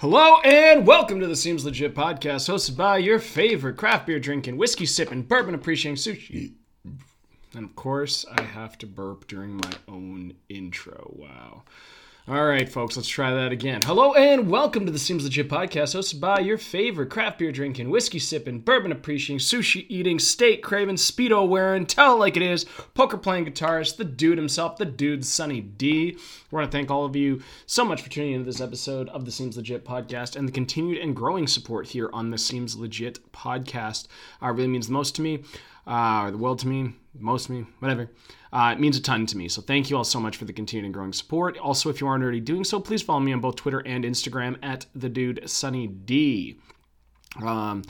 Hello and welcome to the Seems Legit podcast, hosted by your favorite craft beer drinking, whiskey sipping, bourbon appreciating sushi. And of course, I have to burp during my own intro. Wow. All right, folks, let's try that again. Hello and welcome to the Seems Legit podcast, hosted by your favorite craft beer drinking, whiskey sipping, bourbon appreciating, sushi eating, steak craving, speedo wearing, tell like it is, poker playing guitarist, the dude himself, the dude Sunny D. We want to thank all of you so much for tuning into this episode of the Seems Legit podcast and the continued and growing support here on the Seems Legit podcast. Uh, really means the most to me, uh, the world to me, most to me, whatever. Uh, it means a ton to me. So thank you all so much for the continued and growing support. Also, if you aren't already doing so, please follow me on both Twitter and Instagram at the dude Sunny D. Um,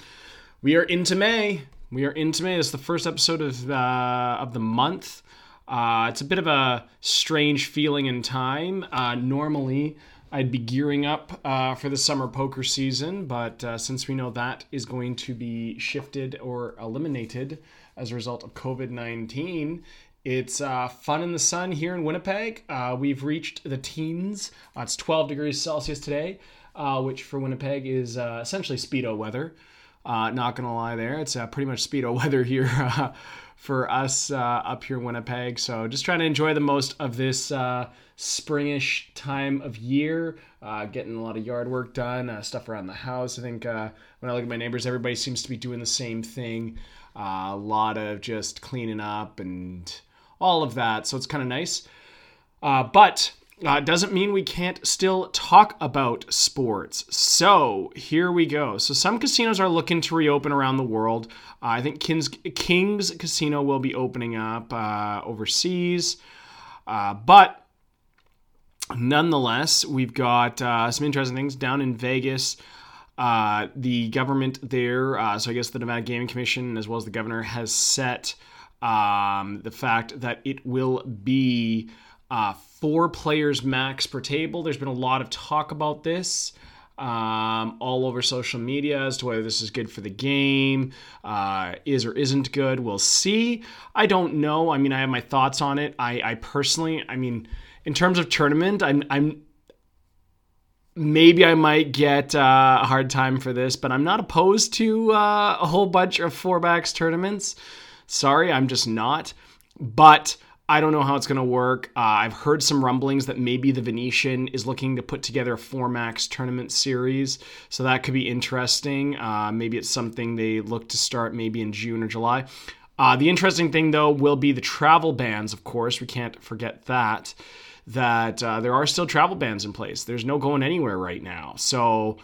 we are into May. We are into May. Is the first episode of uh, of the month. Uh, it's a bit of a strange feeling in time. Uh, normally, I'd be gearing up uh, for the summer poker season, but uh, since we know that is going to be shifted or eliminated as a result of COVID 19, it's uh, fun in the sun here in Winnipeg. Uh, we've reached the teens. Uh, it's 12 degrees Celsius today, uh, which for Winnipeg is uh, essentially Speedo weather. Uh, not going to lie there. It's pretty much Speedo weather here for us up here in Winnipeg. So just trying to enjoy the most of this springish time of year. getting a lot of yard work done, stuff around the house. I think when I look at my neighbors, everybody seems to be doing the same thing. A lot of just cleaning up and all of that. So it's kind of nice. Uh, but uh, doesn't mean we can't still talk about sports. So here we go. So some casinos are looking to reopen around the world. Uh, I think King's, King's Casino will be opening up uh, overseas. Uh, but nonetheless, we've got uh, some interesting things down in Vegas. Uh, the government there, so I guess the Nevada Gaming Commission, as well as the governor, has set um, the fact that it will be uh, four players max per table. There's been a lot of talk about this. Um, all over social media as to whether this is good for the game, uh, is or isn't good. We'll see. I don't know. I mean, I have my thoughts on it. I, I personally, I mean, in terms of tournament, I'm, I'm maybe I might get uh, a hard time for this, but I'm not opposed to uh, a whole bunch of four max tournaments. Sorry, I'm just not. But I don't know how it's going to work. Uh, I've heard some rumblings that maybe the Venetian is looking to put together a 4 Max tournament series. So that could be interesting. Uh, maybe it's something they look to start maybe in June or July. Uh, the interesting thing, though, will be the travel bans, of course. We can't forget that. That uh, there are still travel bans in place. There's no going anywhere right now. So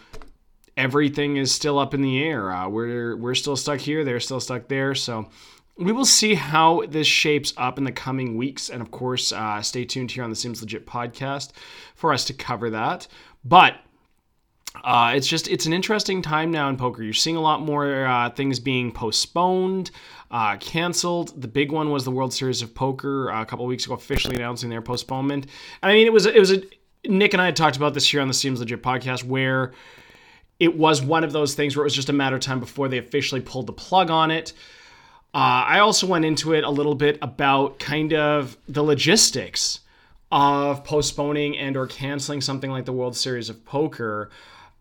everything is still up in the air. Uh, we're, we're still stuck here. They're still stuck there. So we will see how this shapes up in the coming weeks. And of course, uh, stay tuned here on the Seems Legit podcast for us to cover that. But uh, it's just it's an interesting time now in poker. You're seeing a lot more uh, things being postponed, uh, canceled. The big one was the World Series of Poker uh, a couple weeks ago, officially announcing their postponement. And I mean, it was it was a Nick and I had talked about this here on the Seems Legit podcast where it was one of those things where it was just a matter of time before they officially pulled the plug on it. Uh, I also went into it a little bit about kind of the logistics of postponing and or canceling something like the World Series of Poker.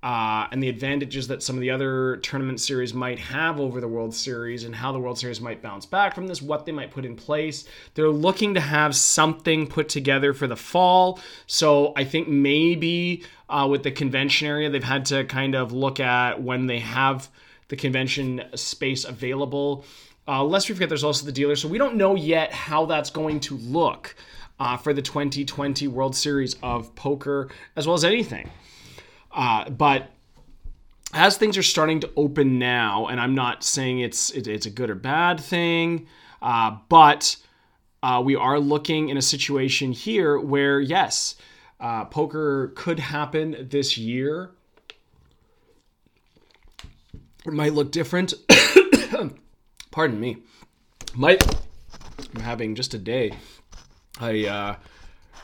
Uh, and the advantages that some of the other tournament series might have over the World Series and how the World Series might bounce back from this, what they might put in place. They're looking to have something put together for the fall. So I think maybe uh, with the convention area, they've had to kind of look at when they have the convention space available uh, lest we forget, there's also the dealer. So we don't know yet how that's going to look uh, for the 2020 World Series of Poker, as well as anything. Uh, but as things are starting to open now, and I'm not saying it's it, it's a good or bad thing, uh, but uh, we are looking in a situation here where yes, uh, poker could happen this year. It might look different. pardon me. Might I'm having just a day. I uh,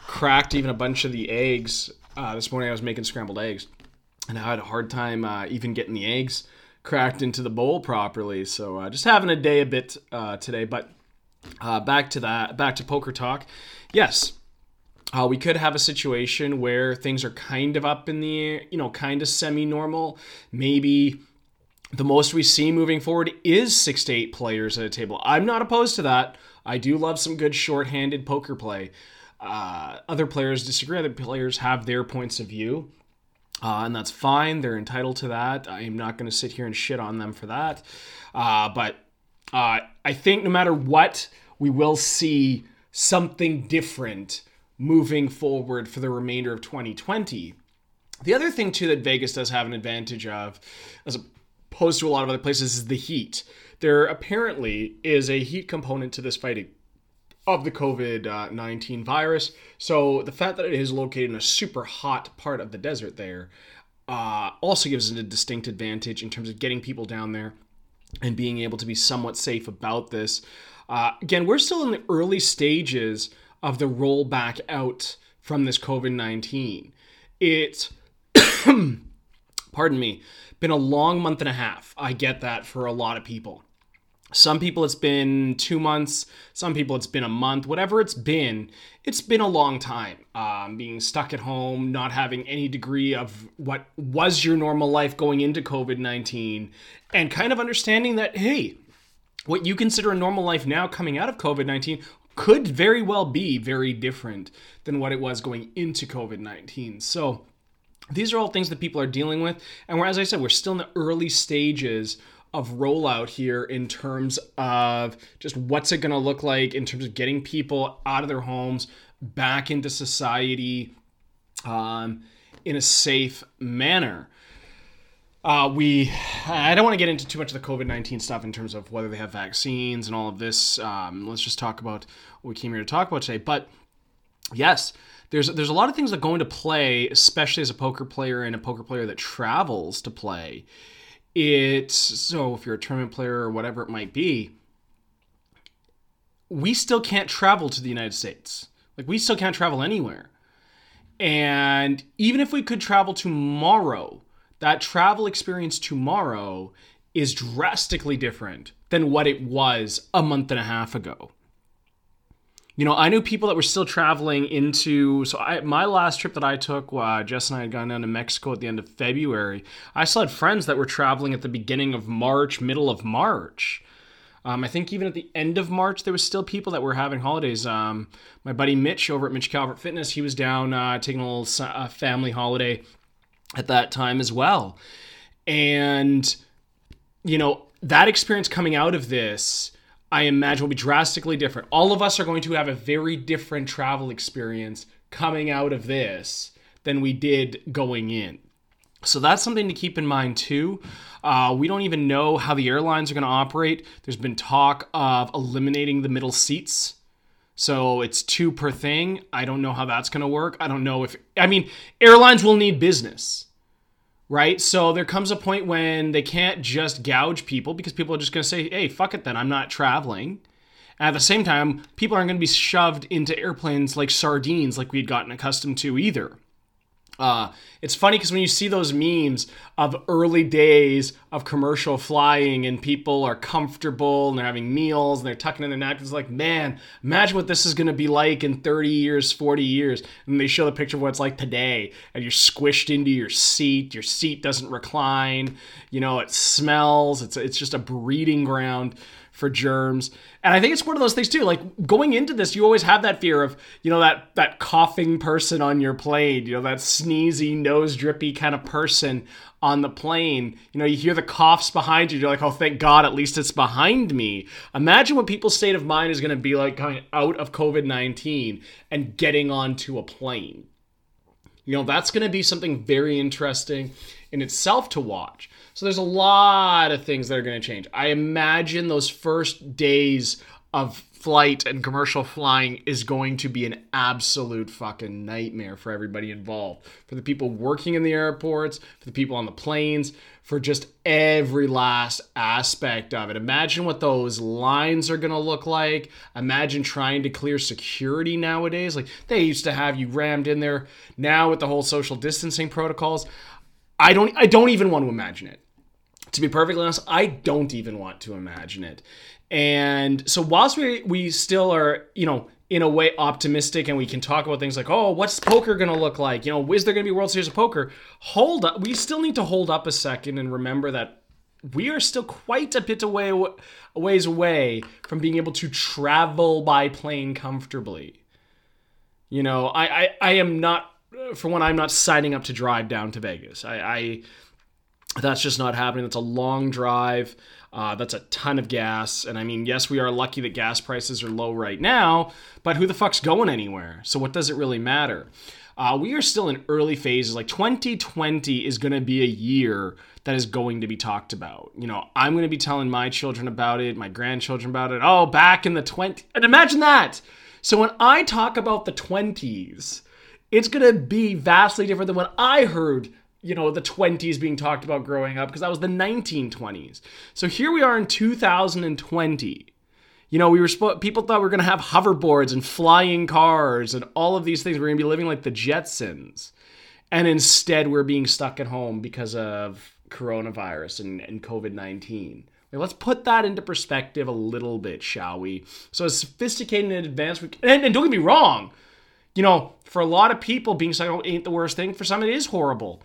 cracked even a bunch of the eggs uh, this morning. I was making scrambled eggs, and I had a hard time uh, even getting the eggs cracked into the bowl properly. So uh, just having a day a bit uh, today. But uh, back to that, back to poker talk. Yes, Uh, we could have a situation where things are kind of up in the air, you know, kind of semi normal. Maybe the most we see moving forward is six to eight players at a table. I'm not opposed to that. I do love some good short-handed poker play. Uh, other players disagree. Other players have their points of view, uh, and that's fine. They're entitled to that. I am not going to sit here and shit on them for that. Uh, but uh, I think no matter what, we will see something different moving forward for the remainder of 2020. The other thing too that Vegas does have an advantage of, as opposed to a lot of other places, is the heat. There apparently is a heat component to this fighting of the COVID 19 virus. So the fact that it is located in a super hot part of the desert there uh, also gives it a distinct advantage in terms of getting people down there and being able to be somewhat safe about this. Uh, again, we're still in the early stages of the rollback out from this COVID 19. It's, pardon me, been a long month and a half. I get that for a lot of people. Some people it's been two months, some people it's been a month, whatever it's been, it's been a long time. Um, being stuck at home, not having any degree of what was your normal life going into COVID 19, and kind of understanding that, hey, what you consider a normal life now coming out of COVID 19 could very well be very different than what it was going into COVID 19. So, these are all things that people are dealing with. And as I said, we're still in the early stages of rollout here in terms of just what's it going to look like in terms of getting people out of their homes back into society um, in a safe manner. Uh, we, I don't want to get into too much of the COVID 19 stuff in terms of whether they have vaccines and all of this. Um, let's just talk about what we came here to talk about today. But yes, there's there's a lot of things that go into play, especially as a poker player and a poker player that travels to play it's so if you're a tournament player or whatever it might be, we still can't travel to the United States. Like we still can't travel anywhere. And even if we could travel tomorrow, that travel experience tomorrow is drastically different than what it was a month and a half ago you know, I knew people that were still traveling into. So I, my last trip that I took, uh, Jess and I had gone down to Mexico at the end of February. I still had friends that were traveling at the beginning of March, middle of March. Um, I think even at the end of March, there was still people that were having holidays. Um, my buddy Mitch over at Mitch Calvert Fitness, he was down uh, taking a little uh, family holiday at that time as well. And, you know, that experience coming out of this I imagine will be drastically different. All of us are going to have a very different travel experience coming out of this than we did going in. So that's something to keep in mind too. Uh, we don't even know how the airlines are going to operate. There's been talk of eliminating the middle seats. So it's two per thing. I don't know how that's going to work. I don't know if, I mean, airlines will need business right? So there comes a point when they can't just gouge people because people are just going to say, hey, fuck it then, I'm not traveling. And at the same time, people aren't going to be shoved into airplanes like sardines like we'd gotten accustomed to either. Uh, it's funny because when you see those memes of early days of commercial flying and people are comfortable and they're having meals and they're tucking in their napkins, like, man, imagine what this is going to be like in 30 years, 40 years. And they show the picture of what it's like today, and you're squished into your seat. Your seat doesn't recline. You know, it smells. It's, it's just a breeding ground for germs. And I think it's one of those things too. Like going into this, you always have that fear of, you know, that that coughing person on your plane, you know, that sneezy, nose drippy kind of person on the plane. You know, you hear the coughs behind you, you're like, oh thank God, at least it's behind me. Imagine what people's state of mind is gonna be like coming out of COVID-19 and getting onto a plane. You know, that's gonna be something very interesting in itself to watch. So there's a lot of things that are going to change. I imagine those first days of flight and commercial flying is going to be an absolute fucking nightmare for everybody involved. For the people working in the airports, for the people on the planes, for just every last aspect of it. Imagine what those lines are going to look like. Imagine trying to clear security nowadays. Like they used to have you rammed in there. Now with the whole social distancing protocols, I don't I don't even want to imagine it. To be perfectly honest, I don't even want to imagine it. And so whilst we we still are, you know, in a way optimistic and we can talk about things like, oh, what's poker to look like? You know, is there to be World Series of Poker? Hold up. We still need to hold up a second and remember that we are still quite a bit away, a ways away from being able to travel by plane comfortably. You know, I, I, I am not, for one, I'm not signing up to drive down to Vegas. I, I that's just not happening. That's a long drive. Uh, that's a ton of gas. And I mean, yes, we are lucky that gas prices are low right now, but who the fuck's going anywhere? So what does it really matter? Uh, we are still in early phases. Like 2020 is going to be a year that is going to be talked about. You know, I'm going to be telling my children about it, my grandchildren about it. Oh, back in the 20s. And imagine that. So when I talk about the 20s, it's going to be vastly different than what I heard you know, the 20s being talked about growing up because that was the 1920s. So here we are in 2020. You know, we were spo- people thought we were going to have hoverboards and flying cars and all of these things. We're going to be living like the Jetsons. And instead, we're being stuck at home because of coronavirus and, and COVID 19. Let's put that into perspective a little bit, shall we? So, as sophisticated and advanced, we, and, and don't get me wrong, you know, for a lot of people, being home ain't the worst thing. For some, it is horrible.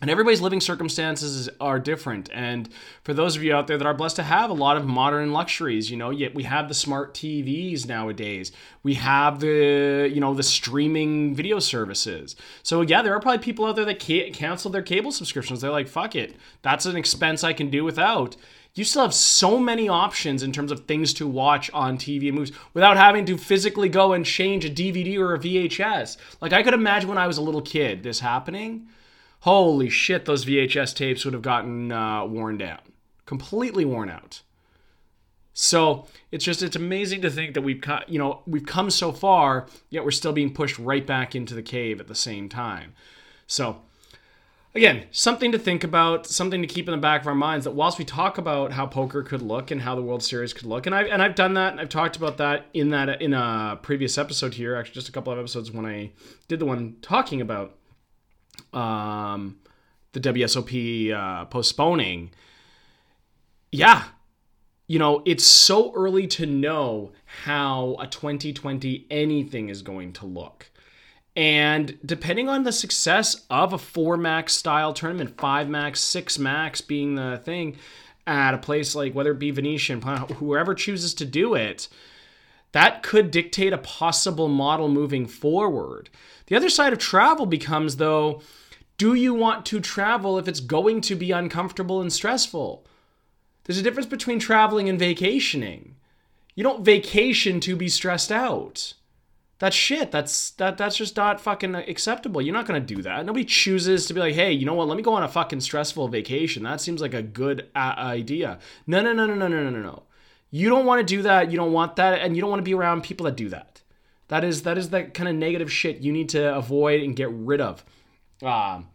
And everybody's living circumstances are different. And for those of you out there that are blessed to have a lot of modern luxuries you know yet we have the smart tvs nowadays. We have the you know the streaming video services. So yeah there are probably people out there that can't cancel their cable subscriptions. They're like fuck it. That's an expense i can do without you still have so many options in terms of things to watch on TV and movies without having to physically go and change a DVD or a VHS. Like I could imagine when I was a little kid this happening holy shit, those VHS tapes would have gotten uh, worn down, completely worn out. So it's just it's amazing to think that we've you know we've come so far, yet we're still being pushed right back into the cave at the same time. So again, something to think about, something to keep in the back of our minds that whilst we talk about how poker could look and how the World Series could look, and I've and I've done that, and I've talked about that in that in a previous episode here, actually just a couple of episodes when I did the one talking about um, the WSOP uh, postponing, yeah, you know, it's so early to know how a 2020 anything is going to look. And depending on the success of a four max style tournament, five max, six max being the thing at a place like whether it be Venetian, whoever chooses to do it, that could dictate a possible model moving forward. The other side of travel becomes, though, do you want to travel if it's going to be uncomfortable and stressful? There's a difference between traveling and vacationing. You don't vacation to be stressed out. That's shit. That's that that's just not fucking acceptable. You're not to do that. Nobody chooses to be like, "Hey, you know what? Let me go on a fucking stressful vacation." That seems like a good uh, idea. No, no, no, no, no, no, no, no. You don't want to do that. You don't want that and you don't want to be around people that do that. That is that is that kind of negative shit you need to avoid and get rid of. Um,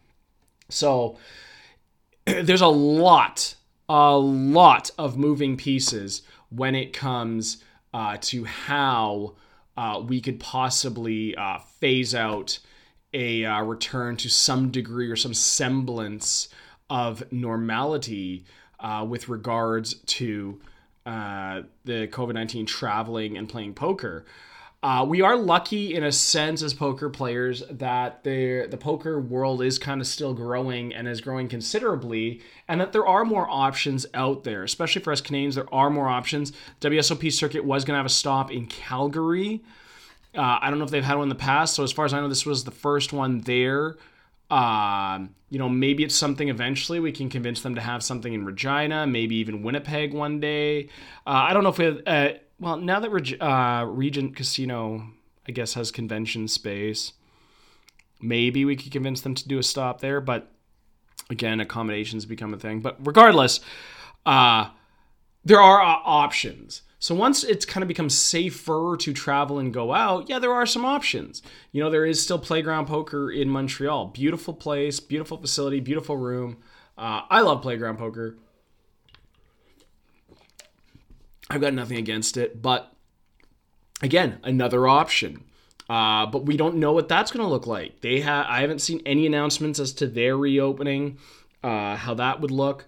so there's a lot, a lot of moving pieces when it comes uh, to how uh, we could possibly uh, phase out a uh, return to some degree or some semblance of normality uh, with regards to uh, the COVID 19 traveling and playing poker. Uh, we are lucky in a sense as poker players that the the poker world is kind of still growing and is growing considerably, and that there are more options out there, especially for us Canadians. There are more options. WSOP circuit was going to have a stop in Calgary. Uh, I don't know if they've had one in the past. So as far as I know, this was the first one there. Um, you know, maybe it's something eventually we can convince them to have something in Regina, maybe even Winnipeg one day. Uh, I don't know if we. Uh, well, now that Reg- uh, Regent Casino, I guess, has convention space, maybe we could convince them to do a stop there. But again, accommodations become a thing. But regardless, uh, there are uh, options. So once it's kind of become safer to travel and go out, yeah, there are some options. You know, there is still Playground Poker in Montreal. Beautiful place, beautiful facility, beautiful room. Uh, I love Playground Poker. I've got nothing against it, but again, another option. Uh, but we don't know what that's going to look like. They have I haven't seen any announcements as to their reopening, uh, how that would look.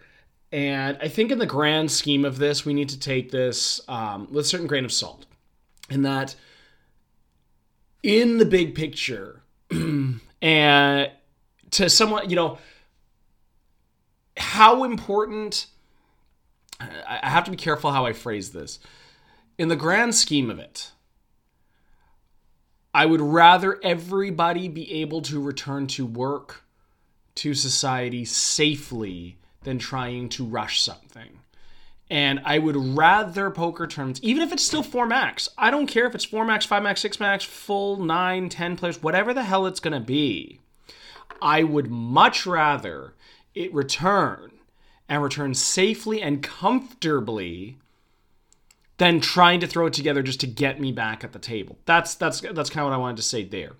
And I think in the grand scheme of this, we need to take this um, with a certain grain of salt. In that in the big picture, and to someone, you know, how important. I have to be careful how I phrase this. In the grand scheme of it, I would rather everybody be able to return to work, to society safely than trying to rush something. And I would rather poker tournaments, even if it's still 4 max. I don't care if it's 4 max, 5 max, 6 max, full 9, 10 players, whatever the hell it's going to be. I would much rather it return and return safely and comfortably than trying to throw it together just to get me back at the table. That's that's that's kind of what I wanted to say there.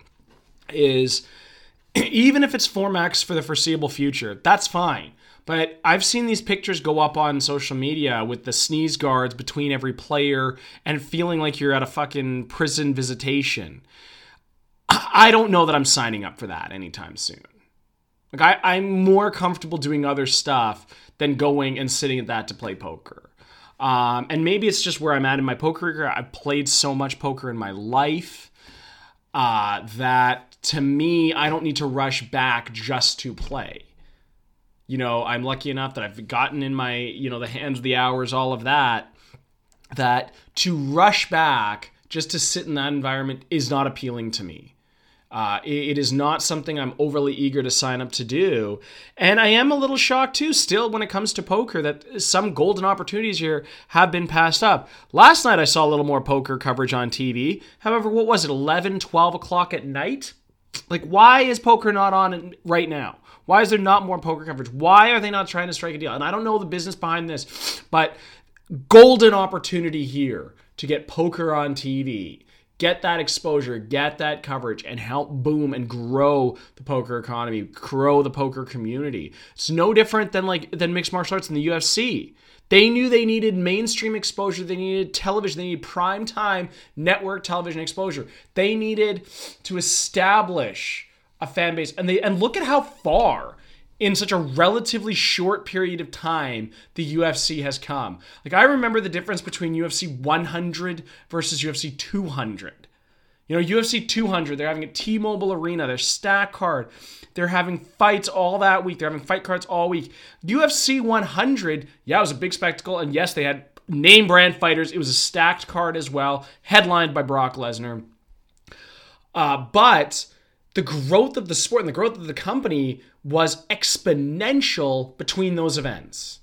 Is even if it's 4 max for the foreseeable future, that's fine. But I've seen these pictures go up on social media with the sneeze guards between every player and feeling like you're at a fucking prison visitation. I don't know that I'm signing up for that anytime soon. Like I, I'm more comfortable doing other stuff than going and sitting at that to play poker. Um, and maybe it's just where I'm at in my poker career. I've played so much poker in my life uh, that to me, I don't need to rush back just to play. You know, I'm lucky enough that I've gotten in my, you know, the hands, the hours, all of that, that to rush back just to sit in that environment is not appealing to me. Uh, it, is not something I'm overly eager to sign up to do. And I am a little shocked too, still, when it comes to poker, that some golden opportunities here have been passed up. Last night I saw a little more poker coverage on TV. However, what was it, 11, 12 o'clock at night? Like, why is poker not on right now? Why is there not more poker coverage? Why are they not trying to strike a deal? And I don't know the business behind this, but golden opportunity here to get poker on TV get that exposure, get that coverage, and help boom and grow the poker economy, grow the poker community. It's no different than like than mixed martial arts in the UFC. They knew they needed mainstream exposure, they needed television, they needed prime time network television exposure. They needed to establish a fan base. And they and look at how far in such a relatively short period of time the UFC has come. Like I remember the difference between UFC 100 versus UFC 200. You know, UFC 200, they're having a T-Mobile Arena, they're stack card. They're having fights all that week. They're having fight cards all week. UFC 100, yeah, it was a big spectacle and yes, they had name brand fighters. It was a stacked card as well, headlined by Brock Lesnar. Uh, but the growth of the sport and the growth of the company was exponential between those events.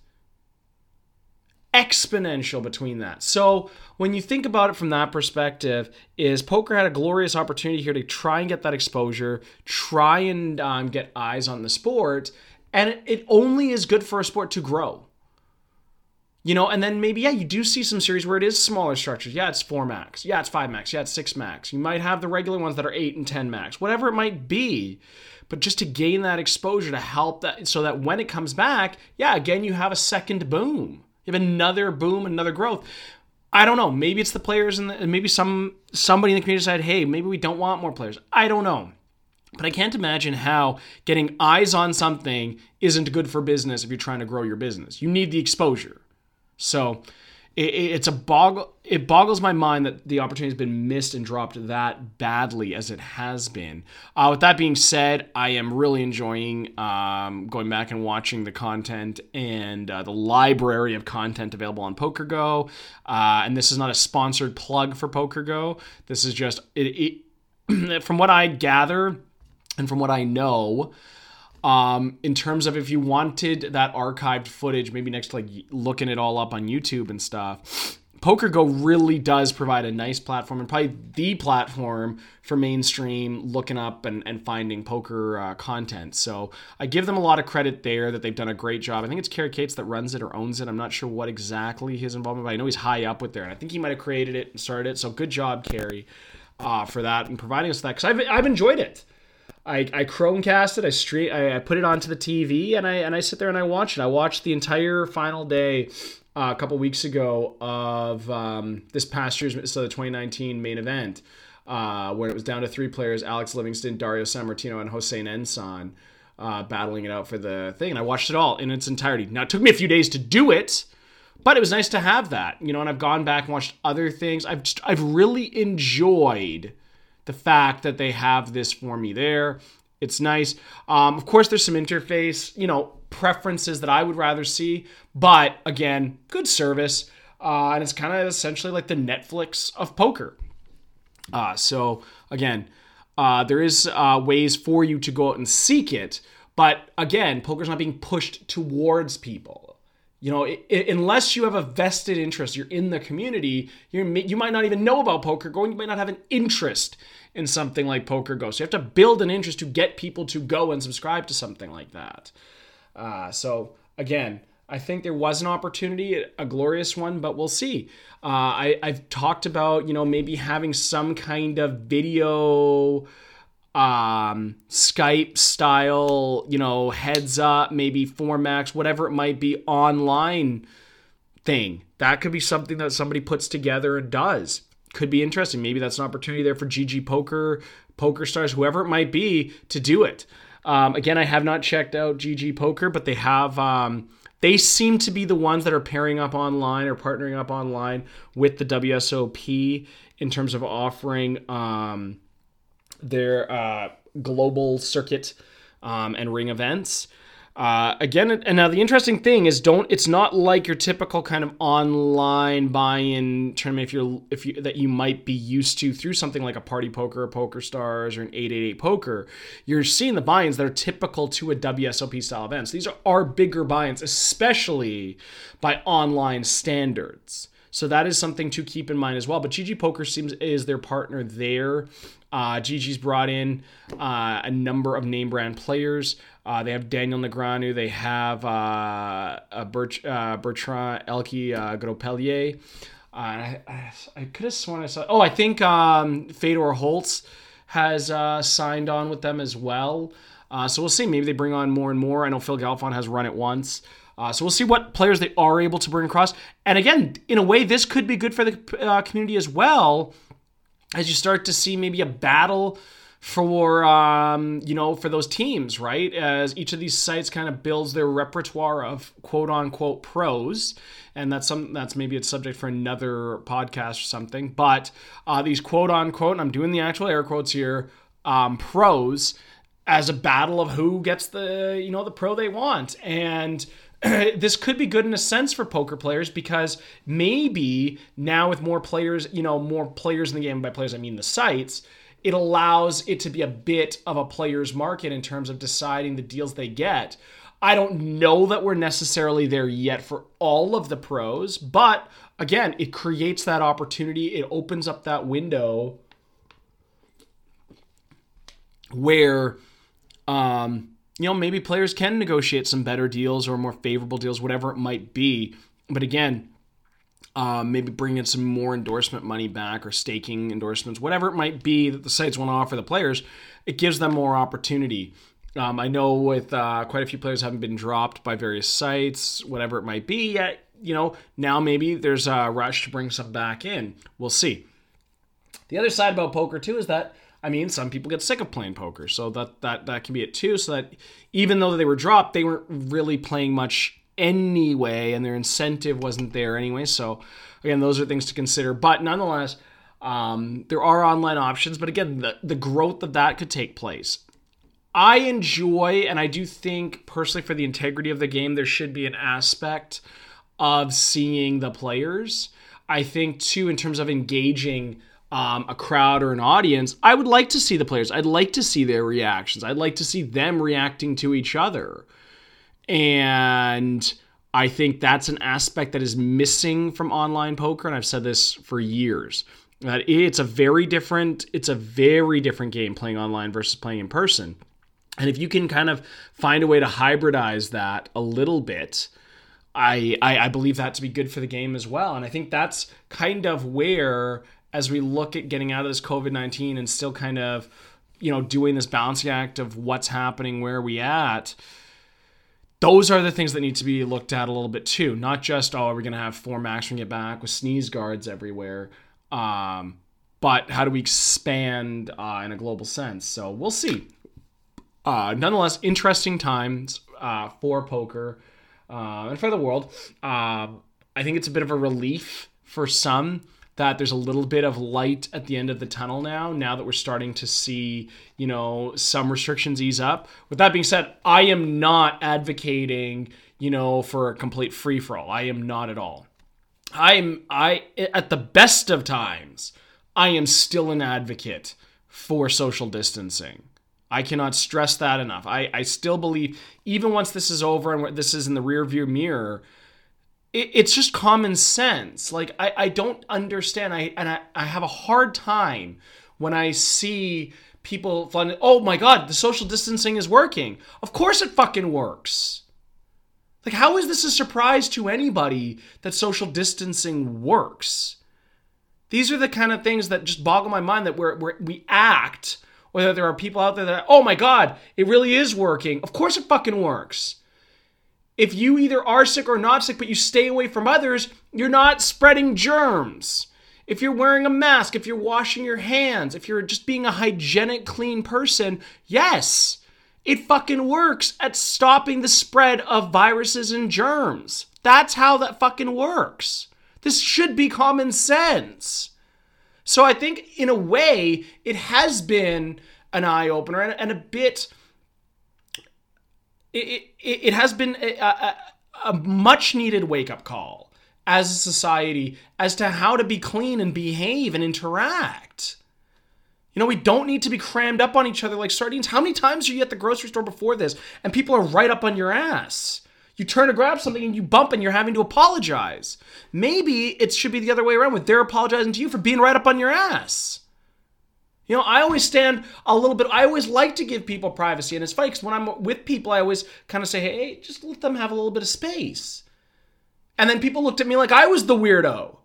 Exponential between that. So when you think about it from that perspective, is poker had a glorious opportunity here to try and get that exposure, try and um, get eyes on the sport, and it, it only is good for a sport to grow. You know, and then maybe, yeah, you do see some series where it is smaller structures. Yeah, it's four max. Yeah, it's five max. Yeah, it's six max. You might have the regular ones that are eight and 10 max, whatever it might be. But just to gain that exposure to help that, so that when it comes back, yeah, again, you have a second boom. You have another boom, another growth. I don't know. Maybe it's the players and maybe some somebody in the community decided, hey, maybe we don't want more players. I don't know. But I can't imagine how getting eyes on something isn't good for business if you're trying to grow your business. You need the exposure. So it, it's a boggle. It boggles my mind that the opportunity has been missed and dropped that badly as it has been. Uh, with that being said, I am really enjoying um, going back and watching the content and uh, the library of content available on PokerGo. Uh, and this is not a sponsored plug for PokerGo. This is just it, it from what I gather and from what I know. Um, in terms of if you wanted that archived footage, maybe next to like looking it all up on YouTube and stuff, PokerGo really does provide a nice platform and probably the platform for mainstream looking up and, and finding poker uh, content. So I give them a lot of credit there that they've done a great job. I think it's Cary Katz that runs it or owns it. I'm not sure what exactly his involvement, but I know he's high up with there. And I think he might have created it and started it. So good job, Cary, uh, for that and providing us that because I've, I've enjoyed it. I, I Chromecast it. I street. I, I, put it onto the TV, and I and I sit there and I watch it. I watched the entire final day uh, a couple weeks ago of um, this past year's so the 2019 main event, uh, when it was down to three players: Alex Livingston, Dario Sammartino, and Hossein Ensan, uh, battling it out for the thing. And I watched it all in its entirety. Now it took me a few days to do it. But it was nice to have that, you know, and I've gone back and watched other things. I've just, I've really enjoyed the fact that they have this for me there. It's nice. Um, of course, there's some interface, you know, preferences that I would rather see, but again, good service. Uh, and it's kind of essentially like the Netflix of poker. Uh, so again, uh, there is uh, ways for you to go out and seek it, but again, poker's not being pushed towards people. You know, it, it, unless you have a vested interest, you're in the community. You you might not even know about poker going. You might not have an interest in something like Poker Go. So you have to build an interest to get people to go and subscribe to something like that. Uh, so again, I think there was an opportunity, a glorious one, but we'll see. Uh, I, I've talked about, you know, maybe having some kind of video um, Skype style, you know, heads up, maybe four max, whatever it might be, online thing. That could be something that somebody puts together and does could be interesting. Maybe that's an opportunity there for GG Poker, Poker Stars, whoever it might be, to do it. Um, again, I have not checked out GG Poker, but they have. Um, they seem to be the ones that are pairing up online or partnering up online with the WSOP in terms of offering um, their uh, global circuit um, and ring events. Uh, again, and now the interesting thing is, don't. It's not like your typical kind of online buy-in tournament if you're if you that you might be used to through something like a Party Poker, or Poker Stars, or an 888 Poker. You're seeing the buy-ins that are typical to a WSOP style event. So these are, are bigger buy-ins, especially by online standards. So that is something to keep in mind as well. But GG Poker seems is their partner there. Uh, GG's brought in uh, a number of name brand players. Uh, they have Daniel Negreanu. They have uh, Bert, uh, Bertrand ElkY uh, Grospellier. Uh, I, I, I, could have sworn I saw. Oh, I think um, Fedor Holz has signed on with them as well. so we'll see. Maybe they bring on more and more. I know Phil Galfond has run it once. Uh, so we'll see what players they are able to bring across. And again, in a way, this could be good for the uh, community as well as you start to see maybe a battle for um, you know for those teams right? As each of these sites kind of builds their repertoire of quote unquote pros and that's some that's maybe a subject for another podcast or something but uh, these quote unquote and i'm doing the actual air quotes here um, pros as a battle of who gets the you know the pro they want. And this could be good in a sense for poker players because maybe now with more players, you know, more players in the game, by players I mean the sites, it allows it to be a bit of a player's market in terms of deciding the deals they get. I don't know that we're necessarily there yet for all of the pros, but again, it creates that opportunity. It opens up that window where um, you know, maybe players can negotiate some better deals or more favorable deals, whatever it might be. But again, uh, maybe bring in some more endorsement money back or staking endorsements, whatever it might be that the sites want to offer the players, it gives them more opportunity. Um, I know with uh, quite a few players haven't been dropped by various sites, whatever it might be. Yet, you know, now maybe there's a rush to bring some back in. We'll see. The other side about poker too is that I mean, some people get sick of playing poker, so that that that can be it too. So that even though they were dropped, they weren't really playing much anyway, and their incentive wasn't there anyway. So again, those are things to consider. But nonetheless, um, there are online options. But again, the the growth of that could take place. I enjoy, and I do think personally for the integrity of the game, there should be an aspect of seeing the players. I think too, in terms of engaging um, a crowd or an audience, I would like to see the players. I'd like to see their reactions. I'd like to see them reacting to each other. And I think that's an aspect that is missing from online poker. And I've said this for years that it's a very different, it's a very different game playing online versus playing in person. And if you can kind of find a way to hybridize that a little bit, I, I, I believe that to be good for the game as well. And I think that's kind of where as we look at getting out of this COVID 19 and still kind of, you know, doing this balancing act of what's happening, where are we at, those are the things that need to be looked at a little bit too. Not just, oh, are we going to have four max when we get back with sneeze guards everywhere? Um, but how do we expand uh, in a global sense? So we'll see. Uh, nonetheless, interesting times uh, for poker uh, and for the world. Uh, I think it's a bit of a relief for some that there's a little bit of light at the end of the tunnel now, now that we're starting to see, you know, some restrictions ease up. With that being said, I am not advocating, you know, for a complete free for all. I am not at all. I'm I at the best of times, I am still an advocate for social distancing. I cannot stress that enough. I, I still believe, even once this is over and this is in the rearview mirror, it, it's just common sense. Like I, I don't understand. I and I, I have a hard time when I see people fun. Oh my god, the social distancing is working. Of course it fucking works. Like how is this a surprise to anybody that social distancing works? These are the kind of things that just boggle my mind that we're, we're we act or that there are people out there that, oh my God, it really is working. Of course it fucking works. If you either are sick or not sick, but you stay away from others, you're not spreading germs. If you're wearing a mask, if you're washing your hands, if you're just being a hygienic, clean person, yes, it fucking works at stopping the spread of viruses and germs. That's how that fucking works. This should be common sense. So I think, in a way, it has been an eye opener and, a bit. It, it, it has been a, a, a much needed wake up call as a society as to how to be clean and behave and interact. You know, we don't need to be crammed up on each other like sardines. How many times are you at the grocery store before this and people are right up on your ass? You turn to grab something and you bump and you're having to apologize. Maybe it should be the other way around with they're apologizing to you for being right up on your ass. You know, I always stand a little bit, I always like to give people privacy. And it's funny because when I'm with people, I always kind of say, hey, just let them have a little bit of space. And then people looked at me like I was the weirdo.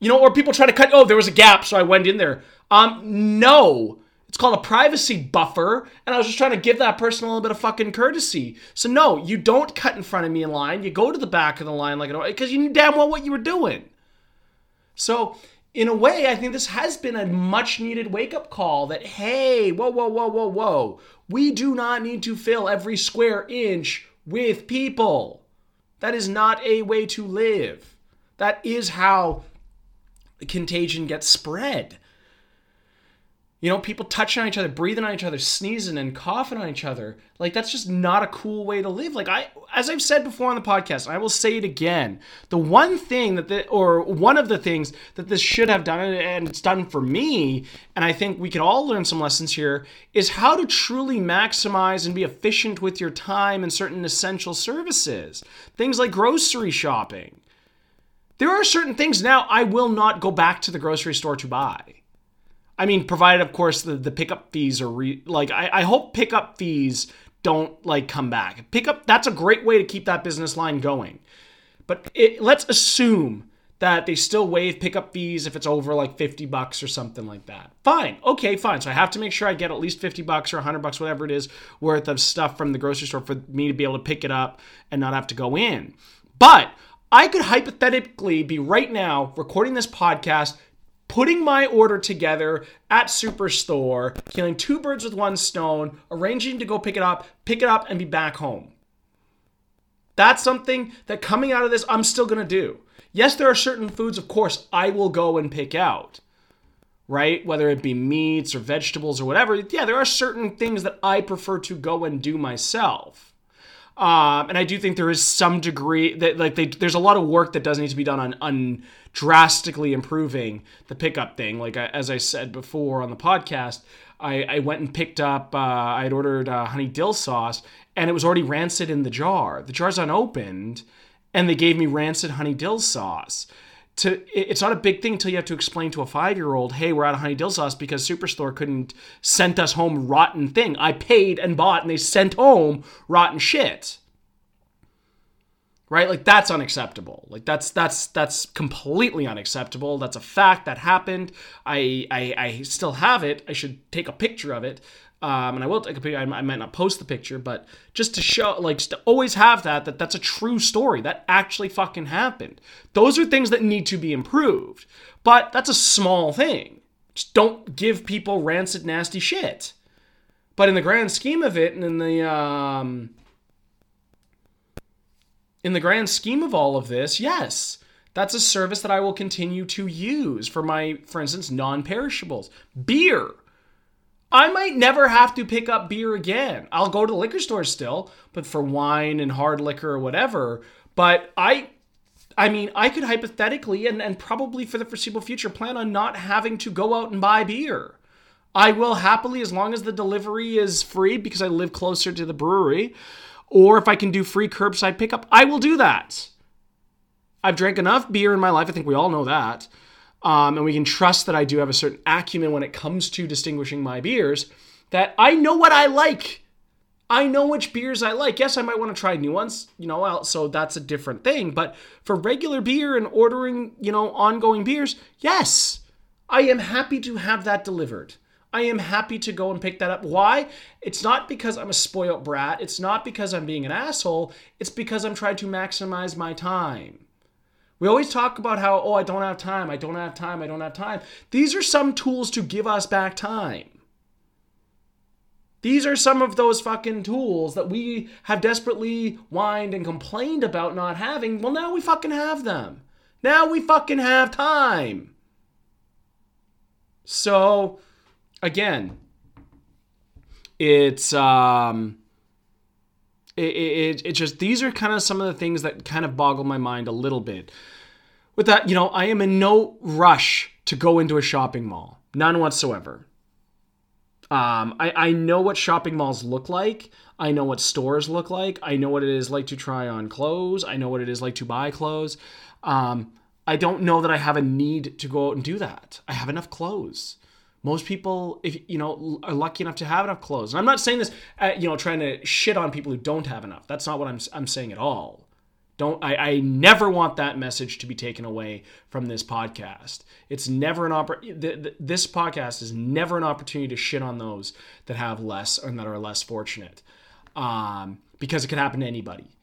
You know, or people try to cut, oh, there was a gap, so I went in there. Um, no. It's called a privacy buffer, and I was just trying to give that person a little bit of fucking courtesy. So no, you don't cut in front of me in line. You go to the back of the line like because you knew damn well what you were doing. So in a way, I think this has been a much needed wake up call that hey, whoa, whoa, whoa, whoa, whoa, we do not need to fill every square inch with people. That is not a way to live. That is how contagion gets spread. You know, people touching on each other, breathing on each other, sneezing and coughing on each other. Like that's just not a cool way to live. Like I as I've said before on the podcast, I will say it again. The one thing that the or one of the things that this should have done and it's done for me, and I think we could all learn some lessons here, is how to truly maximize and be efficient with your time and certain essential services. Things like grocery shopping. There are certain things now I will not go back to the grocery store to buy I mean, provided of course the, the pickup fees are re- like I, I hope pickup fees don't like come back. Pickup that's a great way to keep that business line going. But it, let's assume that they still waive pickup fees if it's over like 50 bucks or something like that. Fine. Okay, fine. So I have to make sure I get at least 50 bucks or 100 bucks whatever it is worth of stuff from the grocery store for me to be able to pick it up and not have to go in. But I could hypothetically be right now recording this podcast putting my order together at Superstore, killing two birds with one stone, arranging to go pick it up, pick it up, and be back home. That's something that coming out of this, I'm still to do. Yes, there are certain foods, of course, I will go and pick out, right? Whether it be meats or vegetables or whatever. Yeah, there are certain things that I prefer to go and do myself. Um, and I do think there is some degree that like they, there's a lot of work that does need to be done on, on drastically improving the pickup thing. Like I, as I said before on the podcast, I, I went and picked up. Uh, I had ordered uh, honey dill sauce, and it was already rancid in the jar. The jar's unopened, and they gave me rancid honey dill sauce to it's not a big thing until you have to explain to a five year old, hey, we're out of honey dill sauce because Superstore couldn't sent us home rotten thing. I paid and bought and they sent home rotten shit. Right? Like that's unacceptable. Like that's that's that's completely unacceptable. That's a fact that happened. I I, I still have it. I should take a picture of it. Um, and I will take a picture. I might not post the picture, but just to show, like, to always have that, that that's a true story. That actually fucking happened. Those are things that need to be improved. But that's a small thing. Just don't give people rancid, nasty shit. But in the grand scheme of it, and in the um, in the grand scheme of all of this, yes, That's a service that I will continue to use for my, for instance, non perishables. Beer. I might never have to pick up beer again. I'll go to the liquor store still, but for wine and hard liquor or whatever. But I I mean, I could hypothetically and, and probably for the foreseeable future plan on not having to go out and buy beer. I will happily, as long as the delivery is free because I live closer to the brewery, or if I can do free curbside pickup, I will do that. I've drank enough beer in my life. I think we all know that. Um, and we can trust that I do have a certain acumen when it comes to distinguishing my beers, that I know what I like. I know which beers I like. Yes, I might want to try new ones, you know, so that's a different thing. But for regular beer and ordering, you know, ongoing beers, yes, I am happy to have that delivered. I am happy to go and pick that up. Why? It's not because I'm a spoiled brat. It's not because I'm being an asshole. It's because I'm trying to maximize my time. We always talk about how, oh, I don't have time, I don't have time, I don't have time. These are some tools to give us back time. These are some of those fucking tools that we have desperately whined and complained about not having. Well, now we fucking have them. Now we fucking have time. So, again, it's um it, it, it just these are kind of some of the things that kind of boggle my mind a little bit with that you know i am in no rush to go into a shopping mall none whatsoever um, I, I know what shopping malls look like. I know what stores look like. I know what it is like to try on clothes. I know what it is like to buy clothes. Um, I don't know that I have a need to go out and do that. I have enough clothes. Most people, if you know, are lucky enough to have enough clothes. And I'm not saying this, uh, you know, trying to shit on people who don't have enough. That's not what I'm I'm saying at all. Don't I, I never want that message to be taken away from this podcast. It's never an opportunity. This podcast is never an opportunity to shit on those that have less and that are less fortunate, um, because it could happen to anybody.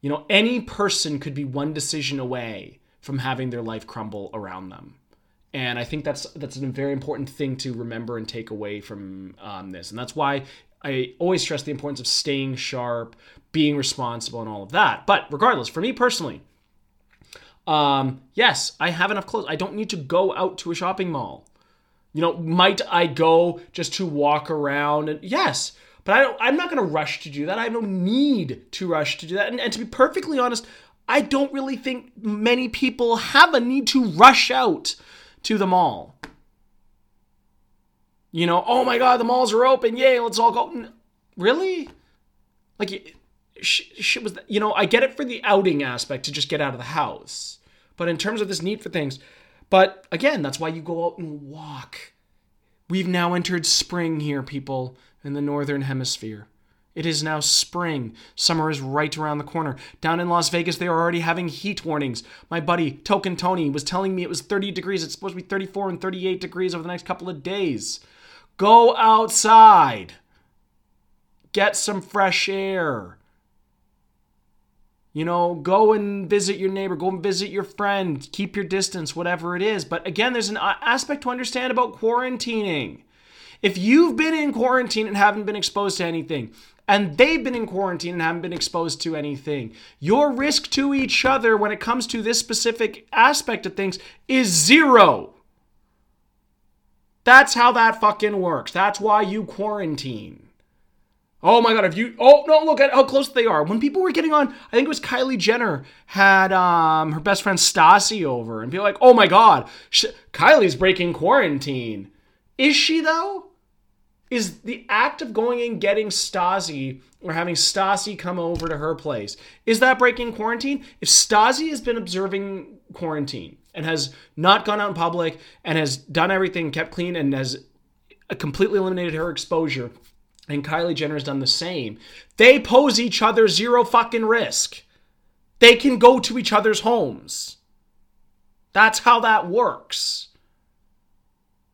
You know, any person could be one decision away from having their life crumble around them and I think that's that's a very important thing to remember and take away from um, this, and that's why I always stress the importance of staying sharp, being responsible, and all of that. But regardless, for me personally, um, yes, I have enough clothes. I don't need to go out to a shopping mall. You know, might I go just to walk around? And yes, but I don't, I'm not going to rush to do that. I have no need to rush to do that. And, and to be perfectly honest, I don't really think many people have a need to rush out to the mall. You know, oh my God, the malls are open. Yay, let's all go. Really? Like, shit was, you know, I get it for the outing aspect to just get out of the house. But in terms of this need for things, but again, that's why you go out and walk. We've now entered spring here, people, in the northern hemisphere. It is now spring. Summer is right around the corner. Down in Las Vegas, they are already having heat warnings. My buddy, Token Tony, was telling me it was 30 degrees. It's supposed to be 34 and 38 degrees over the next couple of days. Go outside. Get some fresh air. You know, go and visit your neighbor, go and visit your friend, keep your distance, whatever it is. But again, there's an uh, aspect to understand about quarantining. If you've been in quarantine and haven't been exposed to anything, and they've been in quarantine and haven't been exposed to anything. Your risk to each other when it comes to this specific aspect of things is zero. That's how that fucking works. That's why you quarantine. Oh my god, if you oh no, look at how close they are. When people were getting on, I think it was Kylie Jenner had um her best friend Stassi over and be like, "Oh my god, Kylie's breaking quarantine." Is she though? Is the act of going and getting Stassi or having Stassi come over to her place, is that breaking quarantine? If Stassi has been observing quarantine and has not gone out in public and has done everything, kept clean, and has completely eliminated her exposure, and Kylie Jenner has done the same, they pose each other zero fucking risk. They can go to each other's homes. That's how that works.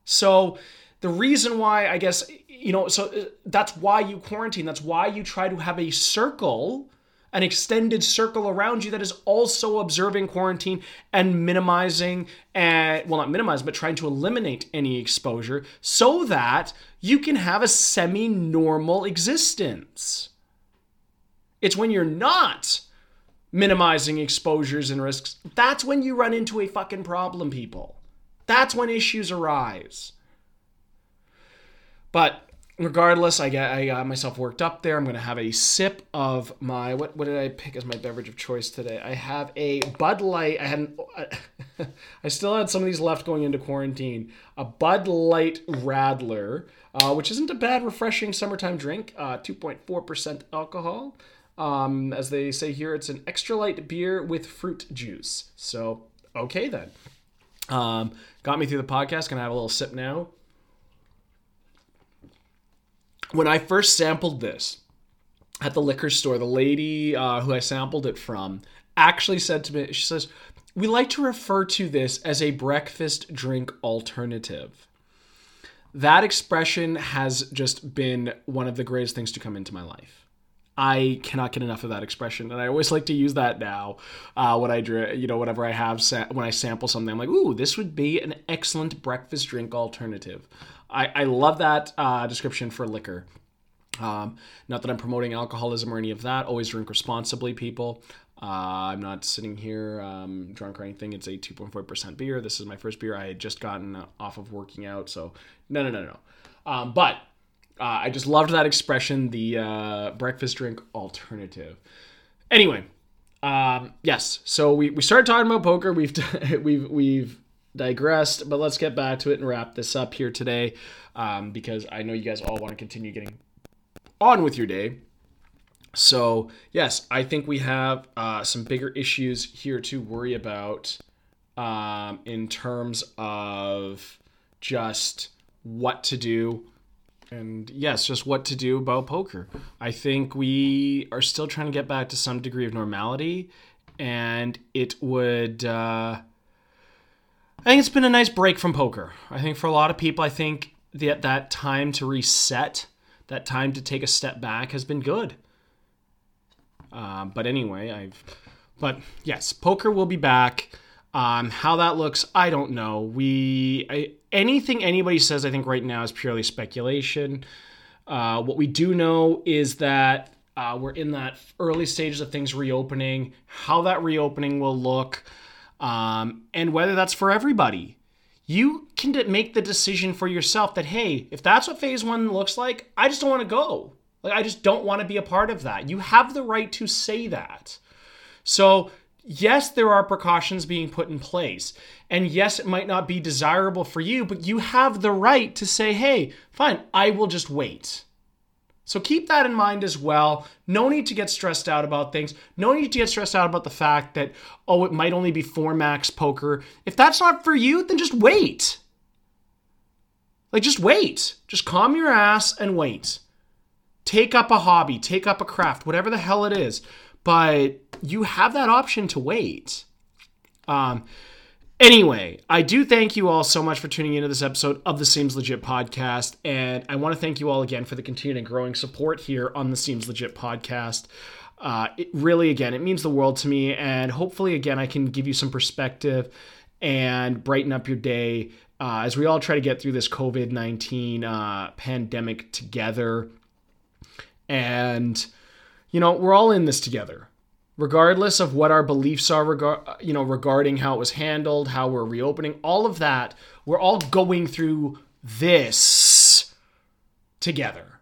So, the reason why I guess you know so uh, that's why you quarantine that's why you try to have a circle an extended circle around you that is also observing quarantine and minimizing and well not minimize but trying to eliminate any exposure so that you can have a semi-normal existence it's when you're not minimizing exposures and risks, that's when you run into a fucking problem, people. That's when issues arise. But regardless, I I got myself worked up there. I'm gonna have a sip of my what what did I pick as my beverage of choice today? I have a Bud Light. I hadn't I still had some of these left going into quarantine. A Bud Light Radler, uh, which isn't a bad refreshing summertime drink. Uh, 2.4% alcohol. Um, as they say here, it's an extra light beer with fruit juice. So okay then. Um, got me through the podcast. Gonna have a little sip now when I first sampled this at the liquor store, the lady uh, who I sampled it from actually said to me, she says, We like to refer to this as a breakfast drink alternative. That expression has just been one of the greatest things to come into my life. I cannot get enough of that expression, and I always like to use that now. Uh, when I, you know, whatever I have, when I sample something, I'm like, "Ooh, this would be an excellent breakfast drink alternative." I, I love that uh, description for liquor. Um, not that I'm promoting alcoholism or any of that. Always drink responsibly, people. Uh, I'm not sitting here um, drunk or anything. It's a 2.4% beer. This is my first beer. I had just gotten off of working out. So, no, no, no, no. Um, but uh, I just loved that expression, the uh, breakfast drink alternative. Anyway, um, yes. So we, we started talking about poker. We've we've we've digressed, but let's get back to it and wrap this up here today um, because I know you guys all want to continue getting on with your day. So, yes, I think we have uh, some bigger issues here to worry about um, in terms of just what to do. And yes, just what to do about poker. I think we are still trying to get back to some degree of normality, and it would. Uh, I think it's been a nice break from poker. I think for a lot of people, I think that that time to reset, that time to take a step back has been good. Uh, but anyway, I've. But yes, poker will be back. Um, how that looks, I don't know. We anything anybody says, I think right now is purely speculation. Uh, what we do know is that uh, we're in that early stages of things reopening. How that reopening will look um, and whether that's for everybody. You can make the decision for yourself that, hey, if that's what phase one looks like, I just don't want to go. Like, I just don't want to be a part of that. You have the right to say that. So, yes, there are precautions being put in place. And yes, it might not be desirable for you, but you have the right to say, hey, fine, I will just wait. So keep that in mind as well. No need to get stressed out about things. No need to get stressed out about the fact that, oh, it might only be four max poker. If that's not for you, then just wait. Like, just wait. Just calm your ass and wait. Take up a hobby, take up a craft, whatever the hell it is. But you have that option to wait. Um, Anyway, I do thank you all so much for tuning into this episode of the Seems Legit podcast. And I want to thank you all again for the continued and growing support here on the Seems Legit podcast. Uh, it really, again, it means the world to me. And hopefully, again, I can give you some perspective and brighten up your day uh, as we all try to get through this COVID 19 uh, pandemic together. And, you know, we're all in this together regardless of what our beliefs are regard you know regarding how it was handled how we're reopening all of that we're all going through this together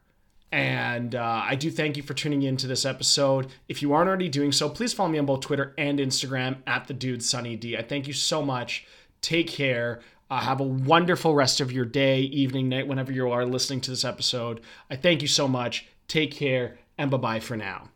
and uh, I do thank you for tuning in to this episode. If you aren't already doing so, please follow me on both Twitter and Instagram at the dude Sunny D. I thank you so much. Take care. Uh, have a wonderful rest of your day, evening, night, whenever you are listening to this episode. I thank you so much. Take care and bye bye for now.